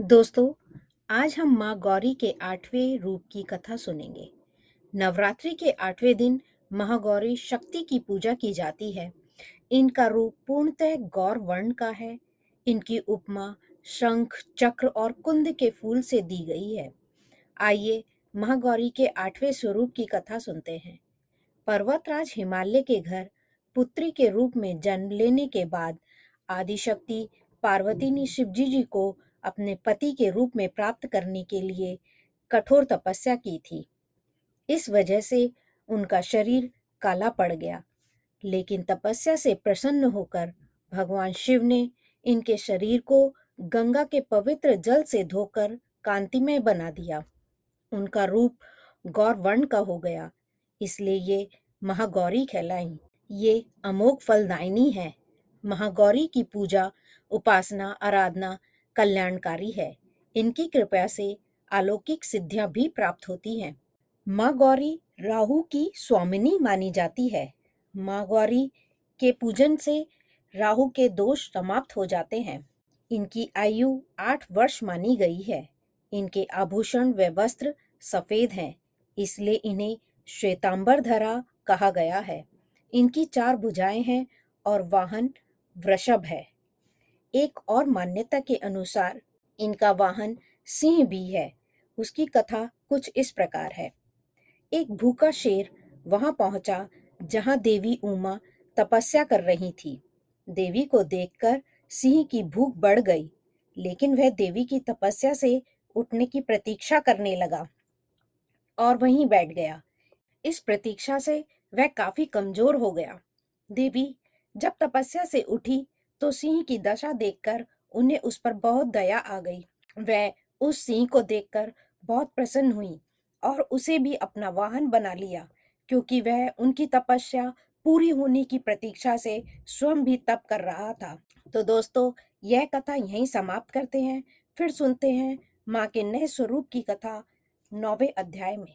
दोस्तों, आज हम माँ गौरी के आठवें रूप की कथा सुनेंगे। नवरात्रि के आठवें दिन महागौरी शक्ति की पूजा की जाती है। इनका रूप पूर्णतः गौर वर्ण का है। इनकी उपमा शंख, चक्र और कुंद के फूल से दी गई है। आइए महागौरी के आठवें स्वरूप की कथा सुनते हैं। पर्वतराज हिमालय के घर पुत्री के रूप में जन्म लेने के बाद आदिशक्ति पार्वती ने शिवजी जी को अपने पति के रूप में प्राप्त करने के लिए कठोर तपस्या की थी। इस वजह से उनका शरीर काला पड़ गया। लेकिन तपस्या से प्रसन्न होकर भगवान शिव ने इनके शरीर को गंगा के पवित्र जल से धोकर कांतिमय बना दिया। उनका रूप गौर वर्ण का हो गया। इसलिए ये महागौरी कहलाई। ये अमोघ फलदायिनी है। महागौरी की पूजा, उपासना, आराधना कल्याणकारी है। इनकी कृपया से अलौकिक सिद्धियाँ भी प्राप्त होती हैं। माँ गौरी राहु की स्वामिनी मानी जाती है। माँ गौरी के पूजन से राहु के दोष समाप्त हो जाते हैं। इनकी आयु आठ वर्ष मानी गई है। इनके आभूषण व वस्त्र सफ़ेद हैं, इसलिए इन्हें श्वेतांबर धरा कहा गया है। इनकी चार भुजाएँ हैं और वाहन वृषभ है। एक और मान्यता के अनुसार, इनका वाहन सिंह भी है। उसकी कथा कुछ इस प्रकार है। एक भूखा शेर वहाँ पहुँचा जहाँ देवी उमा तपस्या कर रही थी। देवी को देखकर सिंह की भूख बढ़ गई, लेकिन वह देवी की तपस्या से उठने की प्रतीक्षा करने लगा और वहीं बैठ गया। इस प्रतीक्षा से वह काफ़ी कमज़ोर हो गया। देवी जब तपस्या से उठी तो सिंह की दशा देखकर उन्हें उस पर बहुत दया आ गई। वह उस सिंह को देखकर बहुत प्रसन्न हुई और उसे भी अपना वाहन बना लिया, क्योंकि वह उनकी तपस्या पूरी होने की प्रतीक्षा से स्वयं भी तप कर रहा था। तो दोस्तों, यह कथा यहीं समाप्त करते हैं। फिर सुनते हैं माँ के नए स्वरूप की कथा नौवे अध्याय में।